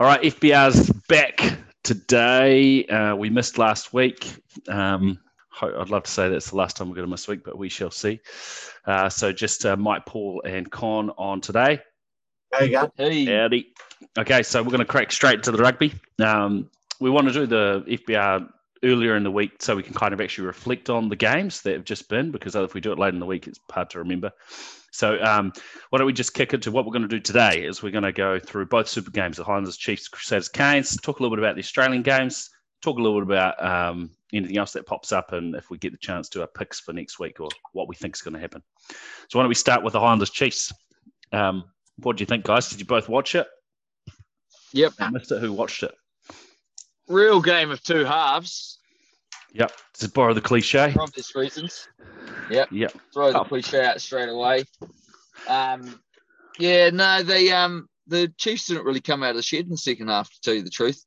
All right, FBR's back today. Uh, we missed last week. Um, I'd love to say that's the last time we're going to miss a week, but we shall see. Uh, so just uh, Mike, Paul, and Con on today. There you go. Hey. Howdy. Okay, so we're going to crack straight to the rugby. Um, we want to do the FBR earlier in the week so we can kind of actually reflect on the games that have just been because if we do it late in the week, it's hard to remember. So um, why don't we just kick into what we're going to do today is we're going to go through both super games, the Highlanders, Chiefs, Crusaders, Canes, talk a little bit about the Australian games, talk a little bit about um, anything else that pops up and if we get the chance to our picks for next week or what we think is going to happen. So why don't we start with the Highlanders, Chiefs? Um, what do you think, guys? Did you both watch it? Yep. I missed it. Who watched it? Real game of two halves Yep. To borrow the cliche. for obvious reasons. Yep. Yep. Throw the Oh. cliche out straight away. Um, yeah, no, the um the Chiefs didn't really come out of the shed in the second half, to tell you the truth.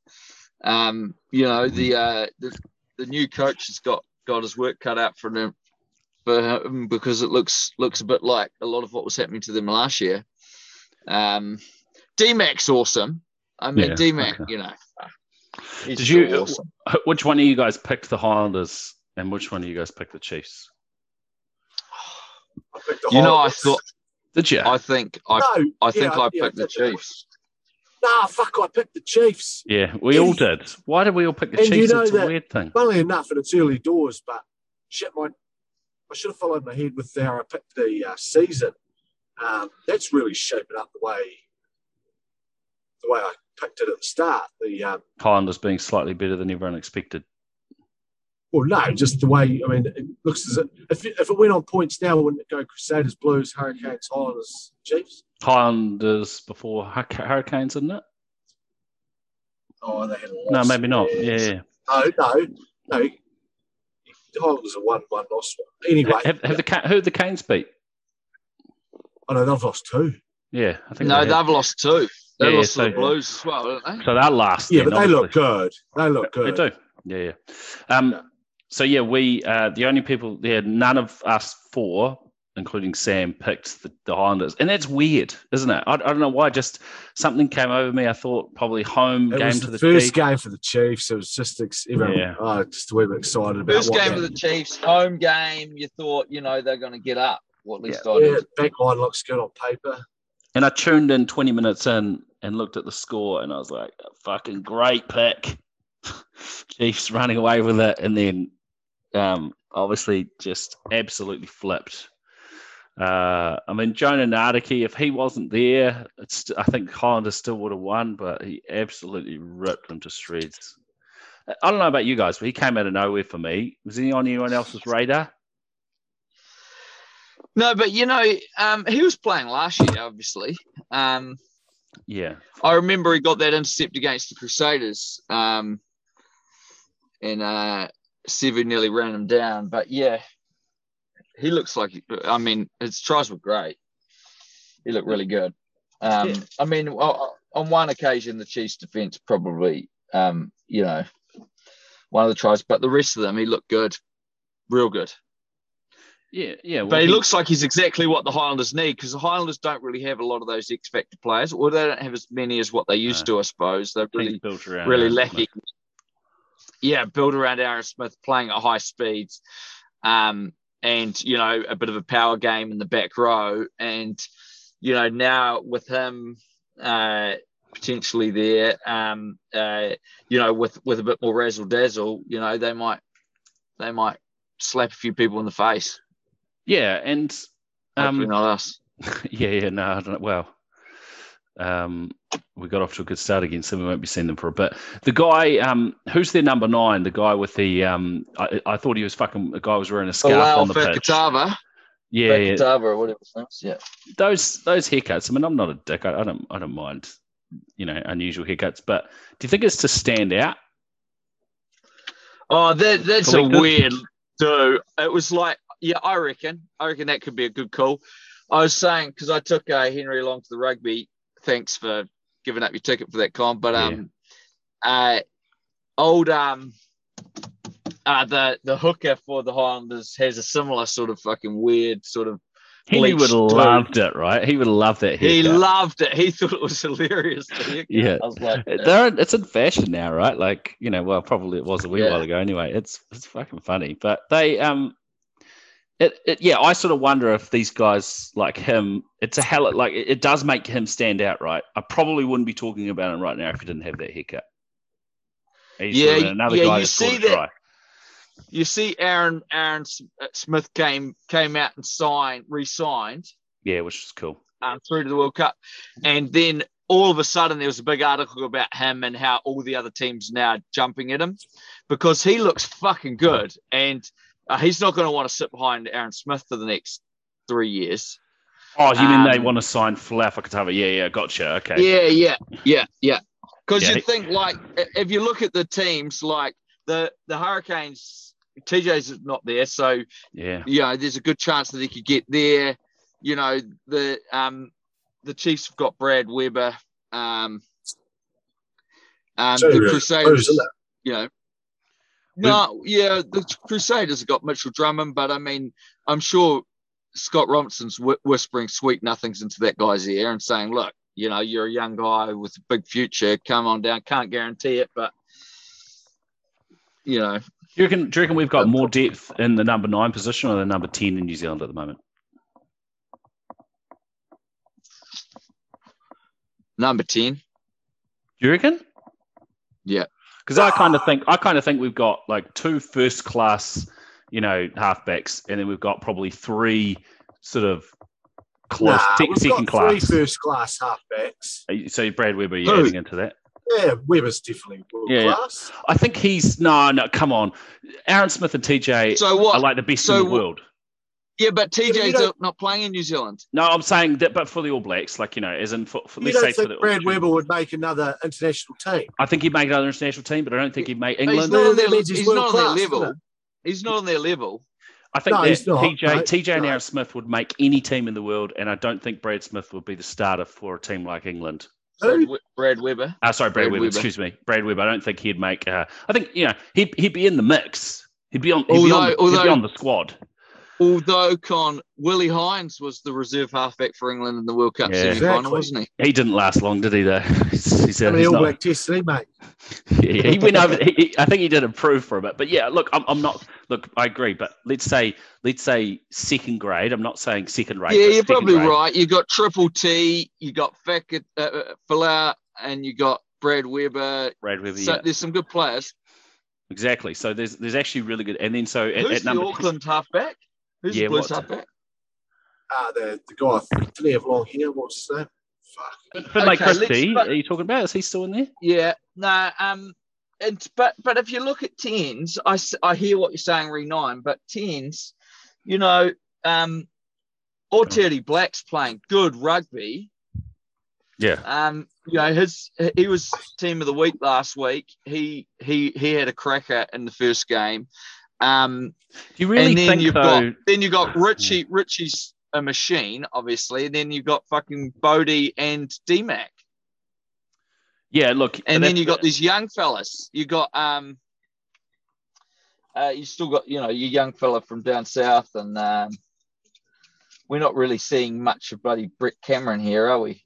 Um, you know, the uh the, the new coach has got got his work cut out for him for him because it looks looks a bit like a lot of what was happening to them last year. Um D-Mac's awesome. I mean, Yeah, D-Mac, okay. you know. He's Did you? awesome. Which one of you guys picked the Highlanders, and which one of you guys picked the Chiefs? The You know, I thought Did you? I think I No, I think yeah, I yeah, picked the the- Chiefs. Nah, fuck, I picked the Chiefs. yeah, we all did. Why did we all pick the And you Chiefs? know it's a that- weird thing. Funnily enough, and it's early doors, but shit, my, I should have followed my head with how I picked the uh, season. Um, that's really shaping up the way the way I picked it at the start. The um, Highlanders being slightly better than everyone expected. well, no, just the way. I mean, it looks as if if it, went on points now, wouldn't it go Crusaders, Blues, Hurricanes, Highlanders, Chiefs? Highlanders before Hur- Hurricanes, isn't it? Oh, they had a loss. No, maybe not. Yeah, yeah. No, no, no. The Highlanders are one, one loss. One. Anyway, Have, have the who the Canes beat? I know they've lost two. Yeah, I think No, they they've have. lost two. They Yeah, lost so- to the Blues as well, don't they? So they're last. Yeah, then, but they look good. They look good. They do. Yeah, yeah. Um, Yeah. So yeah, we uh, the only people there, none of us four, including Sam, picked the, the Highlanders, and that's weird, isn't it? I, I don't know why. Just something came over me. I thought probably home It game was to the, the first Chiefs. game for the Chiefs. It was just ex- everyone, Yeah. oh, just a wee bit excited about First what game they- of the Chiefs, home game. You thought, you know, they're going to get up. Well, at least I Yeah, did. back line looks good on paper. And I tuned in 20 minutes in and looked at the score, and I was like, "Fucking great pick." Chiefs running away with it, and then um, obviously just absolutely flipped. Uh, I mean, Jona Nareki, if he wasn't there, I think Highlanders still would have won, but he absolutely ripped them to shreds. I don't know about you guys, but he came out of nowhere for me. Was he on anyone else's radar? No, but you know, um, he was playing last year, obviously. Um, Yeah. I remember he got that intercept against the Crusaders, um, and uh, Sever nearly ran him down. But yeah, he looks like. I mean, his tries were great. He looked really good. Um, Yeah. I mean, on one occasion, the Chiefs' defense probably, um, you know, one of the tries, but the rest of them, he looked good, real good. Yeah, yeah. well, But he he- looks like he's exactly what the Highlanders need because the Highlanders don't really have a lot of those X factor players, or they don't have as many as what they used to, I suppose. They're really, built around really lacking. Yeah, built around Aaron Smith, playing at high speeds, um, and you know a bit of a power game in the back row, and you know now with him uh, potentially there, um, uh, you know with with a bit more razzle dazzle, you know they might they might slap a few people in the face. Yeah, and um, not us. yeah, yeah, no, I don't know. Well, um, we got off to a good start again, so we won't be seeing them for a bit. The guy, um, who's their number nine? The guy with the, um, I, I thought he was fucking. The guy was wearing a scarf Bilal on the pitch. Fakatava. Yeah, yeah, Fakatava or whatever his name is. Yeah. those those haircuts. I mean, I'm not a dick. I, I don't I don't mind, you know, unusual haircuts. But do you think it's to stand out? Oh, that that's a weird do. It was like, yeah, I reckon. I reckon that could be a good call. I was saying because I took uh, Henry along to the rugby. Thanks for giving up your ticket for that con. But um, uh, old um, uh, the the hooker for the Highlanders has a similar sort of fucking weird sort of He would have loved it, right? He would have loved that. He loved it. He thought it was hilarious. Yeah. I was like, They're, it's in fashion now, right? Like you know, well, probably it was a wee Yeah. while ago. Anyway, it's it's fucking funny. But they, um, it, it yeah, I sort of wonder if these guys like him, it's a hell of, like it, it does make him stand out, right? I probably wouldn't be talking about him right now if he didn't have that haircut. He's Yeah, sort of another yeah, guy you see that- try. you see, Aaron Aaron uh, Smith came came out and signed, re-signed Yeah, which is cool. um, through to the World Cup, and then all of a sudden there was a big article about him and how all the other teams now jumping at him because he looks fucking good, and uh, he's not going to want to sit behind Aaron Smith for the next three years. Oh, you mean they Um, want to sign Folau Fakatava? Yeah, yeah, gotcha. Okay. Yeah, yeah, yeah, yeah. Because Yeah, you think like if you look at the teams, like the the Hurricanes, TJ's not there, so Yeah. you know there's a good chance that he could get there. You know the um the Chiefs have got Brad Weber. Um, um So, the Crusaders, in you know. No, yeah, the Crusaders have got Mitchell Drummond, but I mean, I'm sure Scott Robertson's whi- whispering sweet nothings into that guy's ear and saying, "Look, you know, you're a young guy with a big future. Come on down. Can't guarantee it, but you know, Do you reckon? Do you reckon we've got more depth in the number nine position or the number ten in New Zealand at the moment? number ten. Do you reckon? Yeah. Because I kind of think I kind of think we've got like two first class, you know, halfbacks, and then we've got probably three sort of close Nah, se- we've second got three class. first class halfbacks. So Brad Weber, you're Who? adding into that? Yeah, Weber's definitely world Yeah, yeah. class. I think he's no, no. Come on, Aaron Smith and TJ So what? are like the best so in the what- world. Yeah, but TJ's don't- playing in New Zealand. No, I'm saying that, but for the All Blacks, like you know, as in for, for You let's say don't for think the Brad Weber would make another international team? I think he'd make another international team, but I don't think he'd make He's England. not on their, he's he's not on their level. He's not on their level. I think No, that he's not, TJ, mate. TJ and No. Aaron Smith would make any team in the world, and I don't think Brad Smith would be the starter for a team like England. Brad, Who? Brad Weber. Uh, sorry, Brad, Brad Weber, Weber. Excuse me, Brad Weber. I don't think he'd make. Uh, I think you know he'd he'd be in the mix. He'd be on. He'd, be, Although- on, he'd be on the squad. Although Con Willi Heinz was the reserve halfback for England in the World Cup Yeah. semi-final, Exactly. wasn't he? He didn't last long, did he? Though he's, he's, How many he's All not- Black tests did he make? Yeah, he went over. He, he- I think he did improve for a bit, but yeah, look, I'm, I'm not. Look, I agree, but let's say let's say second grade. I'm not saying second rate. yeah, you're probably grade. right. You've got Triple T, you got Fakat, uh, uh, Folau, and you got Brad Weber. Brad Weber, So yeah, there's some good players. exactly. So there's there's actually really good. And then so at, Who's at the Auckland halfback? Who's Yeah, the Blues what- halfback? Ah, the, the guy, didn't he have long hair? What's his name? Fuck. Finlay Okay, let's- Christie, but- are you talking about? Is he still in there? Yeah, no, um, and but but if you look at tens, I, I hear what you're saying, re nine, but tens, you know, um, Otere Black's playing good rugby. Yeah. Um, you know, his he was team of the week last week. He he he had a cracker in the first game. Um, Do you really and then think you've though? got then you got Richie. Richie's a machine, obviously, and then you've got fucking Bodie and DMAC. yeah, look, and then you got these young fellas. You got um, uh, you still got you know your young fella from down south, and um, we're not really seeing much of bloody Brett Cameron here, are we?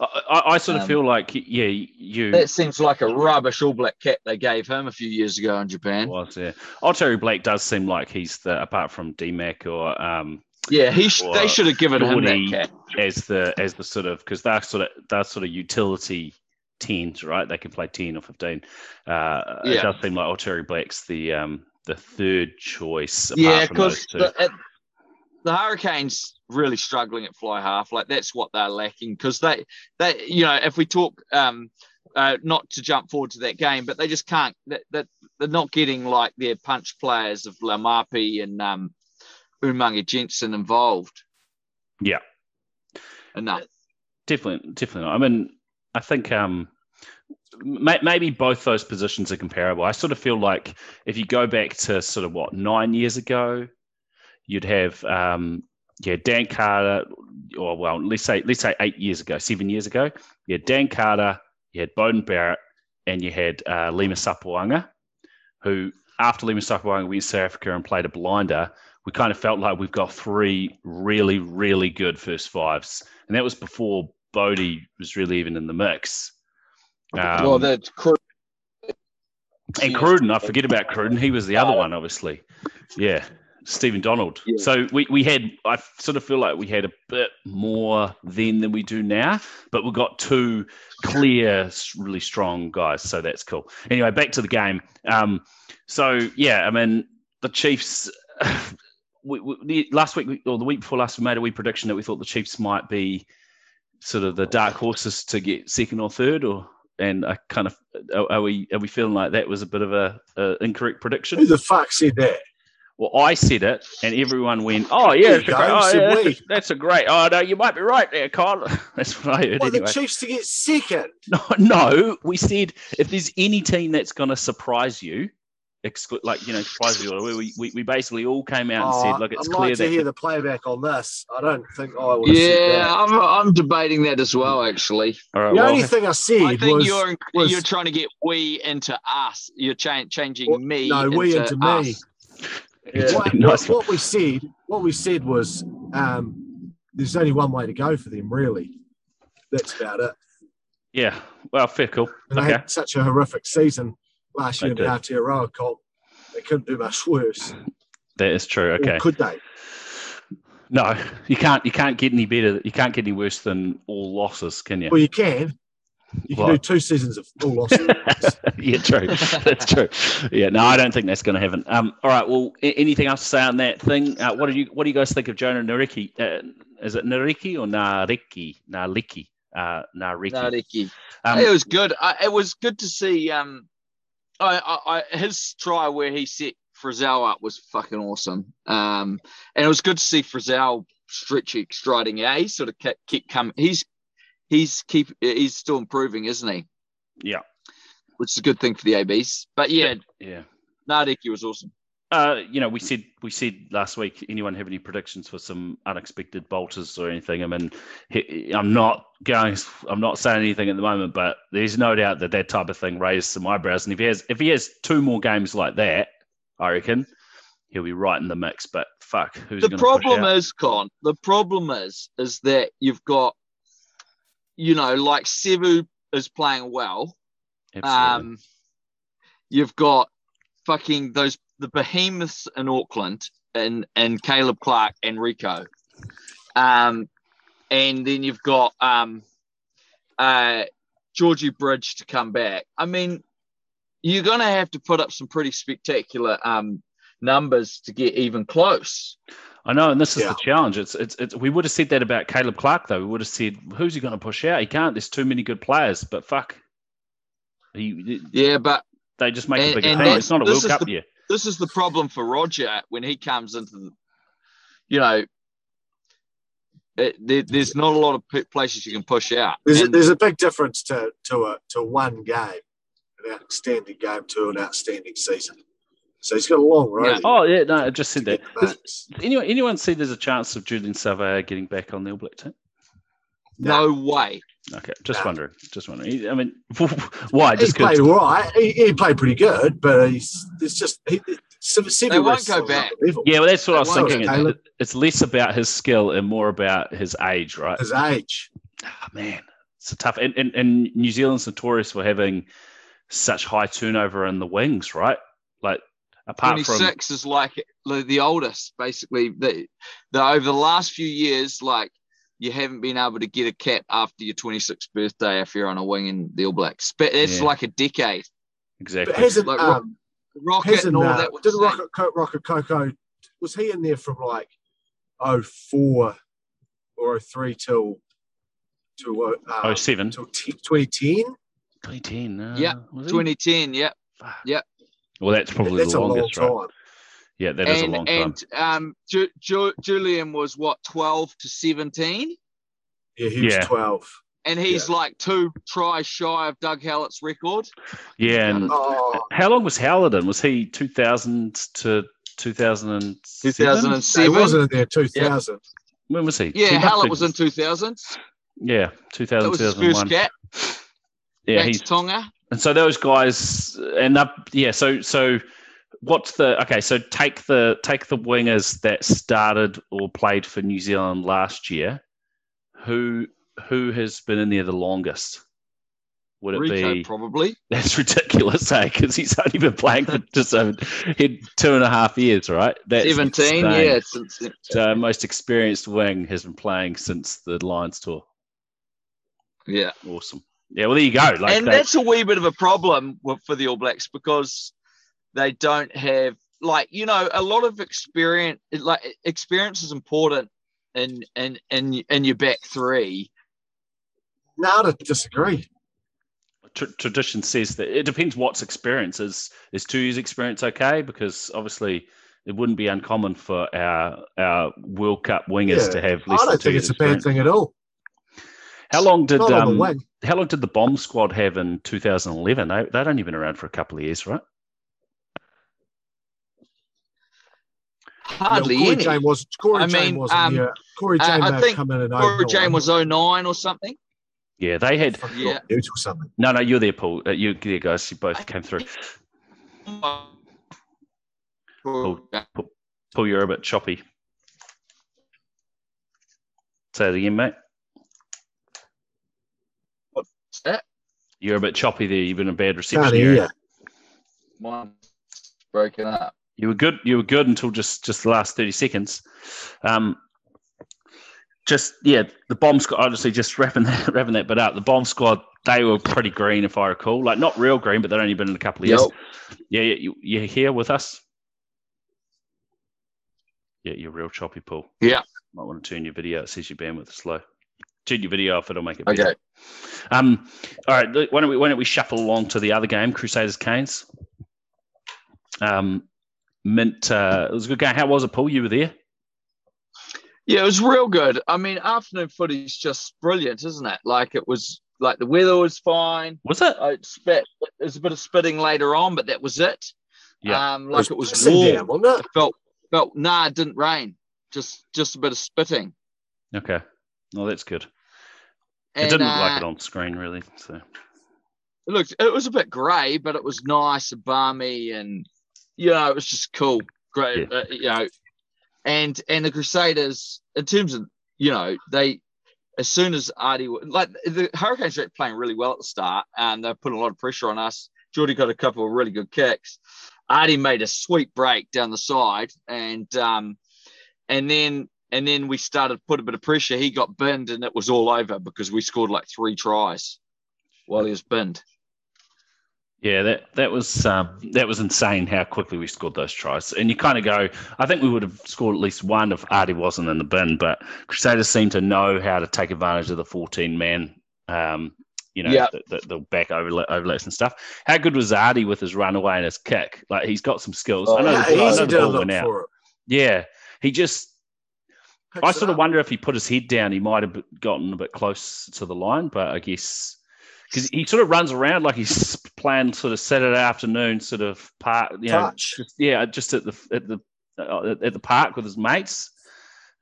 I, I, sort of um, feel like yeah, you That seems like a rubbish All Black cap they gave him a few years ago in Japan. was yeah. Oh, Terry Blake does seem like he's the apart from DMAC or um Yeah, he sh- they should have given him that cap. as the as the sort of because they're sort of they're sort of utility tens, right? They can play ten or fifteen. Uh, It does seem like oh, Terry Black's the um the third choice apart Yeah, from those because two. the, the Hurricanes really struggling at fly half. Like that's what they're lacking because they they you know if we talk um uh, not to jump forward to that game, but they just can't. That, that they're not getting like their punch players of Laumape and um, Umaga-Jensen involved. Yeah. enough. Definitely, definitely not. I mean, I think um, may, maybe both those positions are comparable. I sort of feel like if you go back to sort of what nine years ago, you'd have um, yeah Dan Carter, or well, let's say let's say eight years ago, seven years ago, you had Dan Carter, you had Beauden Barrett, and you had uh, Lima Sopoaga, who after Lima Sopoaga went to South Africa and played a blinder, we kind of felt like we've got three really, really good first fives. And that was before Bodie was really even in the mix. Um, well, that's cr- and Cruden, I forget about Cruden. He was the other one, obviously. Yeah, Stephen Donald. Yeah. So we, we had, I sort of feel like we had a bit more then than we do now, but we've got two clear, really strong guys. So that's cool. Anyway, back to the game. Um, so yeah, I mean the Chiefs. We, we, the- last week or the week before last, we made a wee prediction that we thought the Chiefs might be sort of the dark horses to get second or third, or and I kind of are, are we are we feeling like that was a bit of a, a incorrect prediction? Who the fuck said that? Well, I said it, and everyone went, "Oh yeah, There it's you a go, great, oh, yeah, that's, a, that's a great. Oh no, you might be right there, Kyle. That's what I heard Well, anyway. the Chiefs to get second. No, no, we said if there's any team that's going to surprise you, exclu- like you know, surprise you, we, we, we basically all came out and Oh, said, "Look, it's I'd clear like to that hear the playback on this. I don't think I would have said yeah, that. I'm, I'm debating that as well. Actually, all right, The well, only thing I said I think was, you're was- you're trying to get we into us. You're cha- changing Well, me. no, we into, into me. Us. it's what, nice what, what we said, what we said was, um, there's only one way to go for them, really. That's about it. yeah, well, fair, cool. And they had such a horrific season last year They in the did. Aotearoa comp. They couldn't do much worse. that is true. Or Okay, could they? no, you can't, you can't get any better. You can't get any worse than all losses, can you? Well, you can. You can What? do two seasons of all losses. yeah, true. That's true. Yeah, no, I don't think that's going to happen. Um, all right. Well, a- anything else to say on that thing? Uh, what do you What do you guys think of Jona Nareki? Uh, is it Nariki or Nariki? Nariki? Uh, Nariki. no, Ricky. Um, it was good. I, it was good to see. Um, I, I, I his try where he set Frizell up was fucking awesome. Um, and it was good to see Frizell stretching, striding out. He sort of kept, kept coming. He's he's keep he's still improving, isn't he? Yeah. Which is a good thing for the ABs. But yeah, yeah. Nareki was awesome. Uh, you know, we said we said last week. Anyone have any predictions for some unexpected bolters or anything? I mean, he, I'm not going. I'm not saying anything at the moment, but there's no doubt that that type of thing raised some eyebrows. And if he has, if he has two more games like that, I reckon he'll be right in the mix. But fuck, who's the problem is con the problem is is that you've got you know like Sevu is playing well. Absolutely. um you've got fucking those the behemoths in auckland and and Caleb Clarke and Rieko. Um and then you've got um uh George Bridge to come back. I mean you're gonna have to put up some pretty spectacular um numbers to get even close I know, and this is Yeah. the challenge. It's, it's it's we would have said that about Caleb Clarke though. We would have said, who's he going to push out? He can't. There's too many good players. But fuck, he yeah but they just make a And- bigger and team. It's not a this World Cup the- year. this is the problem for Roger when he comes into the, you know, it, there, there's not a lot of places you can push out. There's a, there's a big difference to, to a to one game, an outstanding game to an outstanding season. So he's got a long road. Yeah. Oh yeah, no, I just to said that. get the Does max. anyone anyone see there's a chance of Julian Savea getting back on the All Black team? no way. Okay, just No. wondering. Just wondering. He- I mean, why? He Just played because? all right. He, he played pretty good, but he's it's just he, Seven, seven They won't go back. Yeah, well, that's what I was thinking. It- It's less about his skill and more about his age, right? His age. Ah, man, it's a tough. And, and, and New Zealand's notorious for having such high turnover in the wings, right? Like apart from 26 is like the the oldest, basically. The, the over the last few years, like you haven't been able to get a cap after your 26th birthday if you're on a wing in the All Blacks. But it's Yeah. like a decade. exactly. But hasn't Like, um, Rocket hasn't and all uh, that. was didn't Rocket, Rokocoko was he in there from like 04 or 03 till to uh, Oh, um, seven. till t- 2010? 2010. Uh, Yeah, was 2010, yeah. Fuck. yeah. Well, that's probably That's the a long longest, right? Yeah, that is and a long time. and um, Ju- Ju- Julian was what 12 to 17, Yeah, he was Yeah. 12. and he's like two tries shy of Doug Howlett's record. yeah, and Oh, how long was Howard in? Was he 2000 to 2007? 2007. he wasn't in there 2000. When was he? Yeah, He Hallett was in 2000. Yeah, 2000, That was his first 2001. cap. Yeah, Thanks, he's Tonga. And so those guys end up. Yeah, so so what's the okay? So take the take the wingers that started or played for New Zealand last year. Who who has been in there the longest? Would it Rieko be? probably. That's ridiculous, eh? Because he's only been playing for just over two and a half years, right? That's Seventeen, insane. yeah. Since, So most experienced wing has been playing since the Lions tour. yeah. Awesome. Yeah, well there you go. Like and that- that's a wee bit of a problem for the All Blacks because they don't have like you know a lot of experience. Like experience is important in in in in your back three. No, I disagree. tr- tradition says that it depends what's experience. Is is two years experience okay? Because obviously it wouldn't be uncommon for our our World Cup wingers Yeah, to have I less than don't two think years it's a bad thing at all. How long did Not the um, wing. How long did the bomb squad have in 2011? They they'd only been around for a couple of years, right? Hardly yeah, Cory any. Jane was Cory I Jane mean, wasn't um, here. Cory uh, Jane I may have think come in and Cory Jane was 09 or something. Yeah, they had. Yeah. or something. No, no, you're there, Paul. Uh, you there, guys. You both came through. Paul, you're a bit choppy. Say it again, mate. What's that? You're a bit choppy there. You've been a bad reception Can't area. you. Mine's broken up. You were good. You were good until just just the last thirty seconds. Um, just yeah, the bomb squad. Obviously, just wrapping that wrapping that bit up. The bomb squad. They were pretty green, if I recall. Like not real green, but they'd only been in a couple of years. Yep. Yeah, yeah. You, you're here with us. Yeah, you're real choppy, Paul. Yeah. Might want to turn your video. It says your bandwidth is slow. Turn your video off. It'll make it better. Okay. Um, all right. Why don't we why don't we shuffle along to the other game, Crusaders Canes? Um, Mint. Uh, it was a good game. How was it, Paul? You were there. Yeah, it was real good. I mean, afternoon footy's just brilliant, isn't it? Like it was like the weather was fine. Was it? I spit. There's a bit of spitting later on, but that was it. Yeah. Um, like it was pissing warm. down, wasn't it? It felt felt nah, it didn't rain. Just just a bit of spitting. Okay. Well, that's good. And, it didn't look uh, like it on screen, really. So It looked it was a bit grey, but it was nice and balmy, and you know it was just cool, great, uh, you know. And and the Crusaders, in terms of you know they, as soon as Ardie like the Hurricanes were playing really well at the start, and they're putting a lot of pressure on us. Jordie got a couple of really good kicks. Ardie made a sweet break down the side, and um, and then and then we started to put a bit of pressure. He got binned, and it was all over because we scored like three tries while he was binned. yeah, that that was um, that was insane how quickly we scored those tries. And you kind of go, I think we would have scored at least one if Ardie wasn't in the bin. But Crusaders seem to know how to take advantage of the 14 man. Um, you know, Yeah. the, the, the back overla- overlaps and stuff. How good was Ardie with his runaway and his kick? Like he's got some skills. I know, Oh, Yeah, the, I know the to ball look went out. Yeah, he just I sort of up. wonder if he put his head down, he might have gotten a bit close to the line, but I guess because he sort of runs around like he's playing sort of Saturday afternoon sort of park, you know, just, yeah, just at the at the uh, at the park with his mates.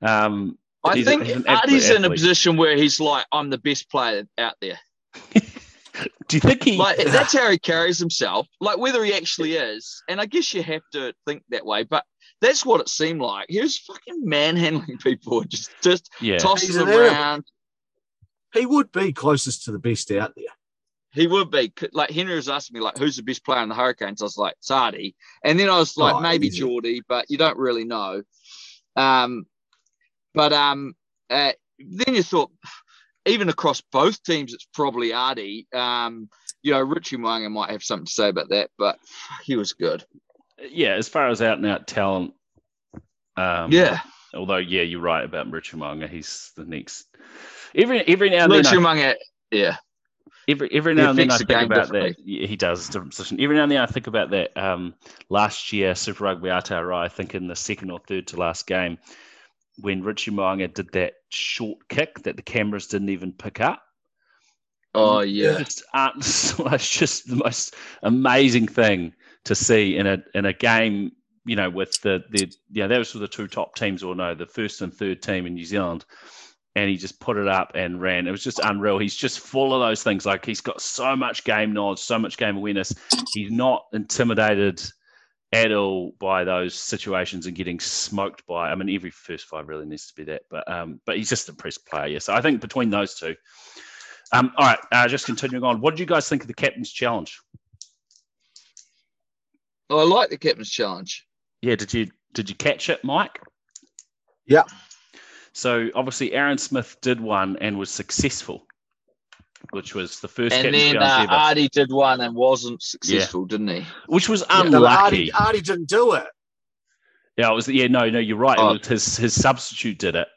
Um, I He's think he's Ardie's in a position where he's like, I'm the best player out there. do you think he? Like that's how he carries himself. Like whether he actually is, and I guess you have to think that way, but that's what it seemed like. He was fucking manhandling people, just just yeah, tossing them around. He would be closest to the best out there. He would be like Henry was asking me like, who's the best player in the Hurricanes? I was like, Sardi, and then I was like, Oh, maybe easy. Jordie, but you don't really know. Um, but um, uh, then you thought, even across both teams, it's probably Ardie. Um, you know, Richie Mo'unga might have something to say about that, but he was good. Yeah. As far as out and out talent, um, yeah, Although, yeah, you're right about Richard Mo'unga. He's the next. Every every now and then, Richie I Yeah, Every every He now and then I the think about that. Yeah, he does different position. Every now and then I think about that. Um, last year Super Rugby Aotearoa, I think in the second or third to last game, when Richie Mo'unga did that short kick that the cameras didn't even pick up. oh yeah, Just, uh, it's just the most amazing thing to see in a in a game. You know, with the the yeah, those were the two top teams, or no, the first and third team in New Zealand and he just put it up and ran. It was just unreal. He's just full of those things. Like he's got so much game knowledge, so much game awareness. He's not intimidated at all by those situations and getting smoked by. I mean, every first five really needs to be that, but um, but he's just a press player. Yeah, so I think between those two. Um, all right, uh, just continuing on. What did you guys think of the captain's challenge? Oh, I like the captain's challenge. Yeah, did you did you catch it, Mike? Yeah. So obviously, Aaron Smith did one and was successful, which was the first And captain's then challenge uh, ever, Ardie did one and wasn't successful, didn't he? which was No, but unlucky. Ardie, Ardie didn't do it. Yeah, it was. Yeah, no, no, you're right. Oh. His his substitute did it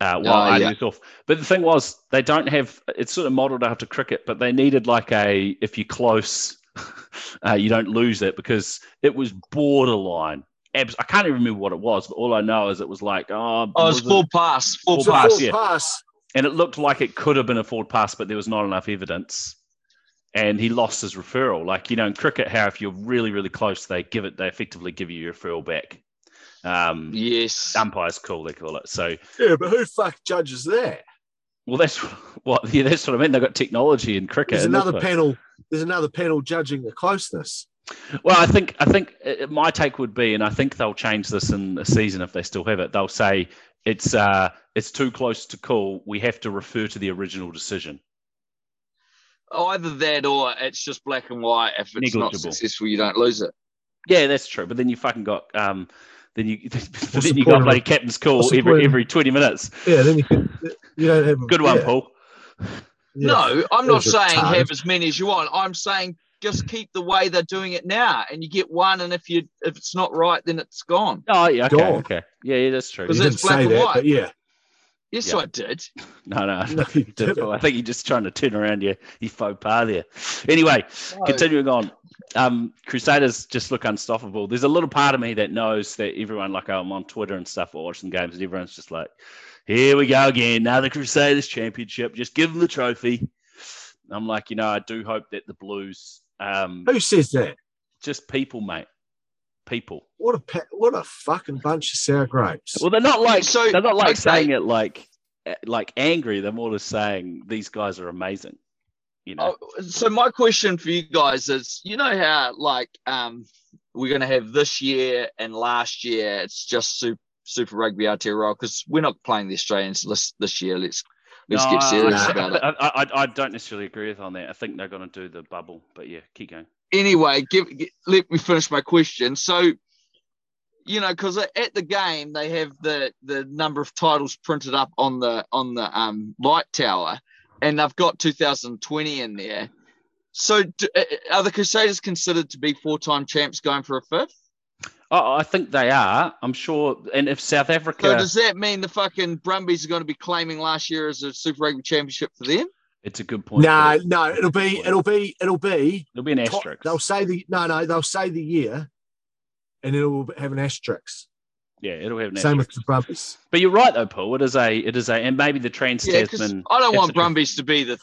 uh, while Oh, Ardie yeah. was off. But the thing was, they don't have. It's sort of modelled after cricket, but they needed like a if you're close, uh, you don't lose it because it was borderline. Abs- I can't even remember what it was, but all I know is it was like oh, Oh, was it's it- full pass, full It's pass, full yeah. pass. and it looked like it could have been a forward pass, but there was not enough evidence. And he lost his referral. Like you know, in cricket, how if you're really, really close, they give it. They effectively give you your referral back. Um, Yes. umpire's call they call it. So Yeah, but who fuck judges that? well that's what yeah, that's what I mean. They've got technology in cricket. There's another what- panel. There's another panel judging the closeness. Well, I think I think uh, my take would be, and I think they'll change this in the season if they still have it. They'll say it's uh it's too close to call. We have to refer to the original decision. Either that or it's just black and white. If it's not successful, you don't lose it. Yeah, that's true. But then you fucking got um then you What's then the you got of bloody captain's call every every twenty minutes. Yeah, then you can. You don't have. Good one, yeah, Paul. Yeah. No, I'm not saying retarded. have as many as you want. I'm saying just keep the way they're doing it now, and you get one. And if you if it's not right, then it's gone. Oh yeah, okay, Gone. okay. Yeah, yeah, that's true. Was You didn't it's black say and that, white. but yeah. Yes, Yeah. I did. No, no, No, you didn't. I think you're just trying to turn around your, your faux pas there. Anyway, continuing on, um, Crusaders just look unstoppable. There's a little part of me that knows that everyone, like I'm on Twitter and stuff, or watching games, and everyone's just like, "Here we go again, another Crusaders championship. Just give them the trophy." I'm like, you know, I do hope that the Blues, um, Who says that? just people, mate, people. What a pa- what a fucking bunch of sour grapes. Well, they're not like So, they're not like okay. saying it like like angry. They're more just saying these guys are amazing. You know. Oh, so my question for you guys is, you know how like um we're gonna have this year and last year, it's just super, super rugby Aotearoa because we're not playing the Australians this this year. Let's let's No, get serious I, about it. I, I, I don't necessarily agree with on that. I think they're going to do the bubble, but yeah, keep going. anyway, give, gi- let me finish my question. So, you know, because at the game they have the the number of titles printed up on the on the um, light tower, and they've got 2020 in there. So, do, are the Crusaders considered to be four time champs going for a fifth? Oh, I think they are. I'm sure. And if South Africa. So, does that mean the fucking Brumbies are going to be claiming last year as a Super Rugby championship for them? it's a good point. No, no, it'll be it'll be it'll be It'll be an top- asterisk. They'll say the no, no, they'll say the year, and it'll have an asterisk. Yeah, it'll have an asterisk. Same with the Brumbies. But you're right though, Paul. It is a, it is a, and maybe the Trans Yeah, Tasman. I don't want Brumbies to be the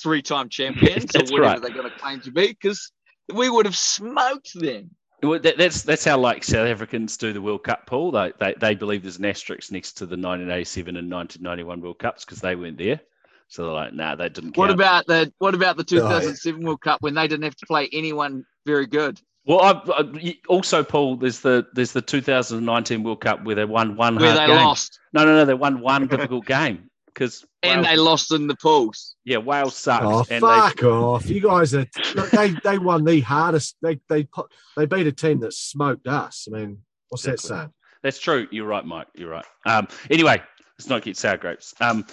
three time champions or That's whatever right. they're going to claim to be because we would have smoked them. Well, that, that's that's how like South Africans do the World Cup, pool. They, they they believe there's an asterisk next to the 1987 and 1991 World Cups because they weren't there. So they're like, nah, that didn't count. What about the what about the Oh, yeah. 2007 World Cup when they didn't have to play anyone very good, Well, I, I, also, Paul, there's the there's the 2019 World Cup where they won one where hard they game. lost No, no, no, they won one difficult game because and they lost in the pools? yeah, Wales sucked. Oh and fuck off! You guys are look, they they won the hardest. They they put they beat a team that smoked us. I mean, what's that Exactly. saying? That's true. You're right, Mike. You're right. Um, anyway, let's not get sour grapes. Um,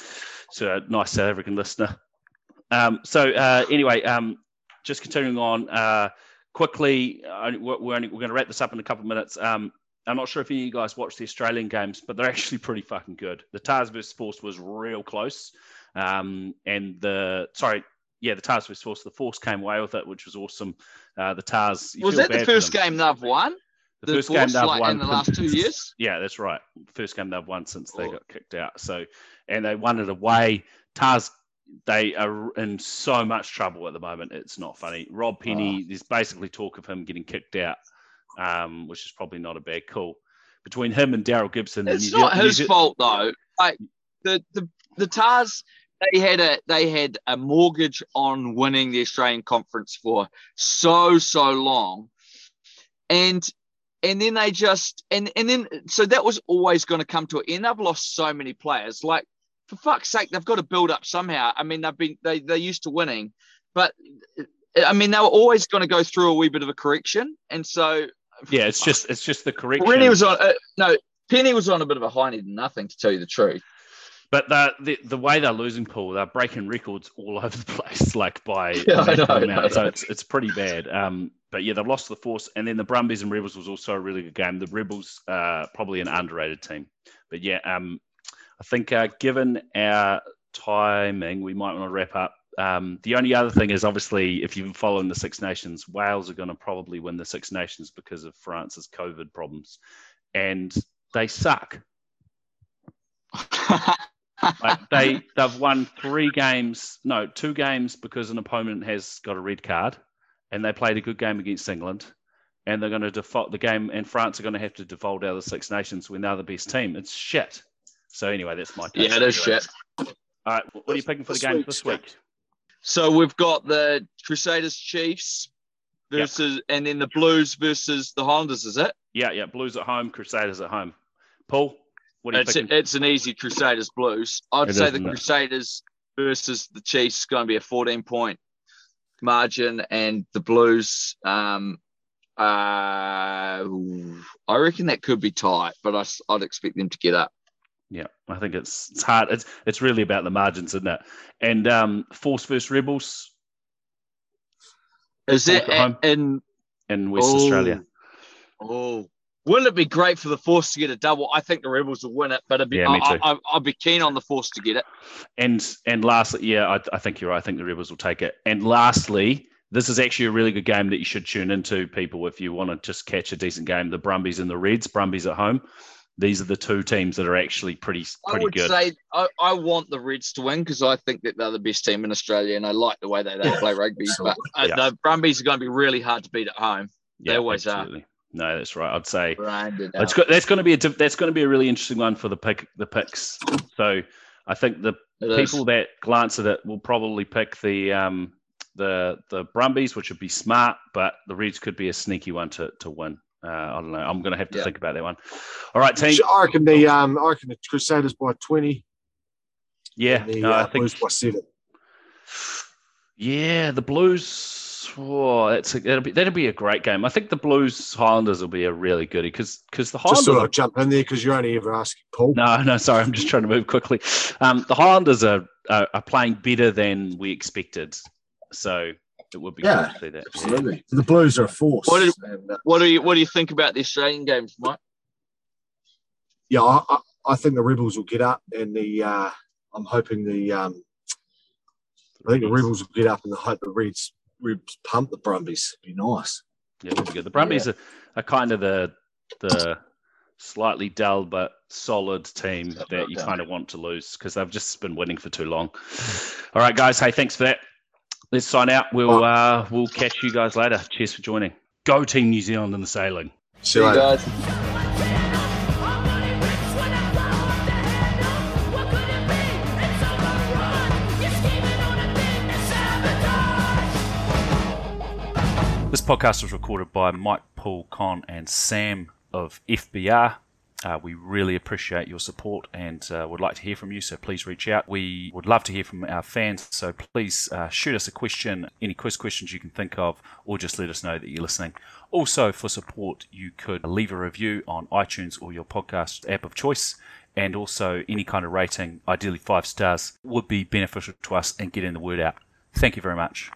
so a nice South African listener. Um, so uh, anyway, um, just continuing on uh, quickly. Uh, we're, we're, only, we're going to wrap this up in a couple of minutes. Um, I'm not sure if any of you guys watched the Australian games, but they're actually pretty fucking good. The Tahs versus Force was real close, um, and the sorry, yeah, the Tahs versus Force. The Force came away with it, which was awesome. Uh, the Tahs Was that the first game they've won? The, first game they've like, won in the last two years. yeah, that's right. First game they've won since they Cool. got kicked out. So, and they won it away. Tahs, they are in so much trouble at the moment. It's not funny. Rob Penney, there's basically talk of him getting kicked out, um, which is probably not a bad call. Between him and Daryl Gibson, It's not his New fault though. Like the the the Tahs, they had a they had a mortgage on winning the Australian Conference for so so long, and and then they just and and then so that was always going to come to an end. They've lost so many players. Like for fuck's sake, they've got to build up somehow. I mean, they've been they they're used to winning, but I mean they were always going to go through a wee bit of a correction, and so Yeah, it's just it's just the correction. Penney was on uh, no Penney was on a bit of a high need nothing to tell you the truth. But the, the the way they're losing Paul, they're breaking records all over the place, like by Yeah, I know, amount. know. So it's it's pretty bad. Um, but yeah, they've lost the force, and then the Brumbies and Rebels was also a really good game. The Rebels, uh, probably an underrated team. But yeah, um, I think uh, given our timing, we might want to wrap up. Um, the only other thing is obviously if you've been following the Six Nations, Wales are going to probably win the Six Nations because of France's COVID problems, and they suck. Like they they've won three games, no, two games because an opponent has got a red card, and they played a good game against England, and they're going to default the game, and France are going to have to default out of the Six Nations when they're the best team. It's shit. So anyway, that's my take. yeah, it is shit. All right, what are you picking for the This game this Scott. week? So we've got the Crusaders Chiefs Yep. versus, and then the Blues versus the Highlanders. Is it? Yeah, yeah, Blues at home, Crusaders at home. Paul, what are you It's picking? it's an easy Crusaders Blues. I'd It say the isn't it? Crusaders versus the Chiefs is going to be a 14 point margin, and the Blues. Um, uh, I reckon that could be tight, but I, I'd expect them to get up. Yeah, I think it's it's hard. It's it's really about the margins, isn't it? And um, Force versus Rebels Is it at in in West Oh. Australia. Oh, wouldn't it be great for the Force to get a double? I think the Rebels will win it, but it'd be, Yeah, me I, too. I, I'd be keen on the Force to get it. And and lastly, yeah, I, I think you're right. I think the Rebels will take it. And lastly, this is actually a really good game that you should tune into, people, if you want to just catch a decent game. The Brumbies and the Reds. Brumbies at home. These are the two teams that are actually pretty pretty I would good. say I, I want the Reds to win because I think that they're the best team in Australia and I like the way they, they play rugby. But uh, Yeah. the Brumbies are going to be really hard to beat at home. they always are. are. No, that's right. I'd say That's. That's going to be a that's going to be a really interesting one for the pick the picks. So I think the It is. people that glance at it will probably pick the um, the the Brumbies, which would be smart, but the Reds could be a sneaky one to to win. Uh, I don't know. I'm going to have to Yeah. think about that one. All right, team. I reckon the um, I reckon the Crusaders by twenty. Yeah, the no, I uh, think Blues by seven. yeah, the Blues. Oh, that's a, that'll be that'll be a great game. I think the Blues Highlanders will be a really goodie because because the Highlanders. Just Highlanders. sort of jump in there because you're only ever asking Paul. No, no, sorry. I'm just trying to move quickly. Um, the Highlanders are, are are playing better than we expected, so it would be Yeah, cool to see that. Yeah. Absolutely. The Blues are a force. What did- uh, What do you What do you think about the Australian games, Mike? yeah, I, I, I think the Rebels will get up, and the uh, I'm hoping the um, I think the Rebels will get up, and I hope the Reds Reds pump the Brumbies. Be nice. Yeah, that'd be good. The Brumbies are, are kind of the the slightly dull but solid team that you kind of want to lose because they've just been winning for too long. All right, guys. Hey, thanks for that. Let's sign out. We'll uh, we'll catch you guys later. Cheers for joining. Go Team New Zealand in the sailing. See you later. guys. This podcast was recorded by Mike, Paul, Con, and Sam of FBR. Uh, we really appreciate your support and uh, would like to hear from you, so please reach out. We would love to hear from our fans, so please uh, shoot us a question, any quiz questions you can think of, or just let us know that you're listening. Also, for support, you could leave a review on iTunes or your podcast app of choice, and also any kind of rating, ideally five stars, would be beneficial to us and getting the word out. Thank you very much.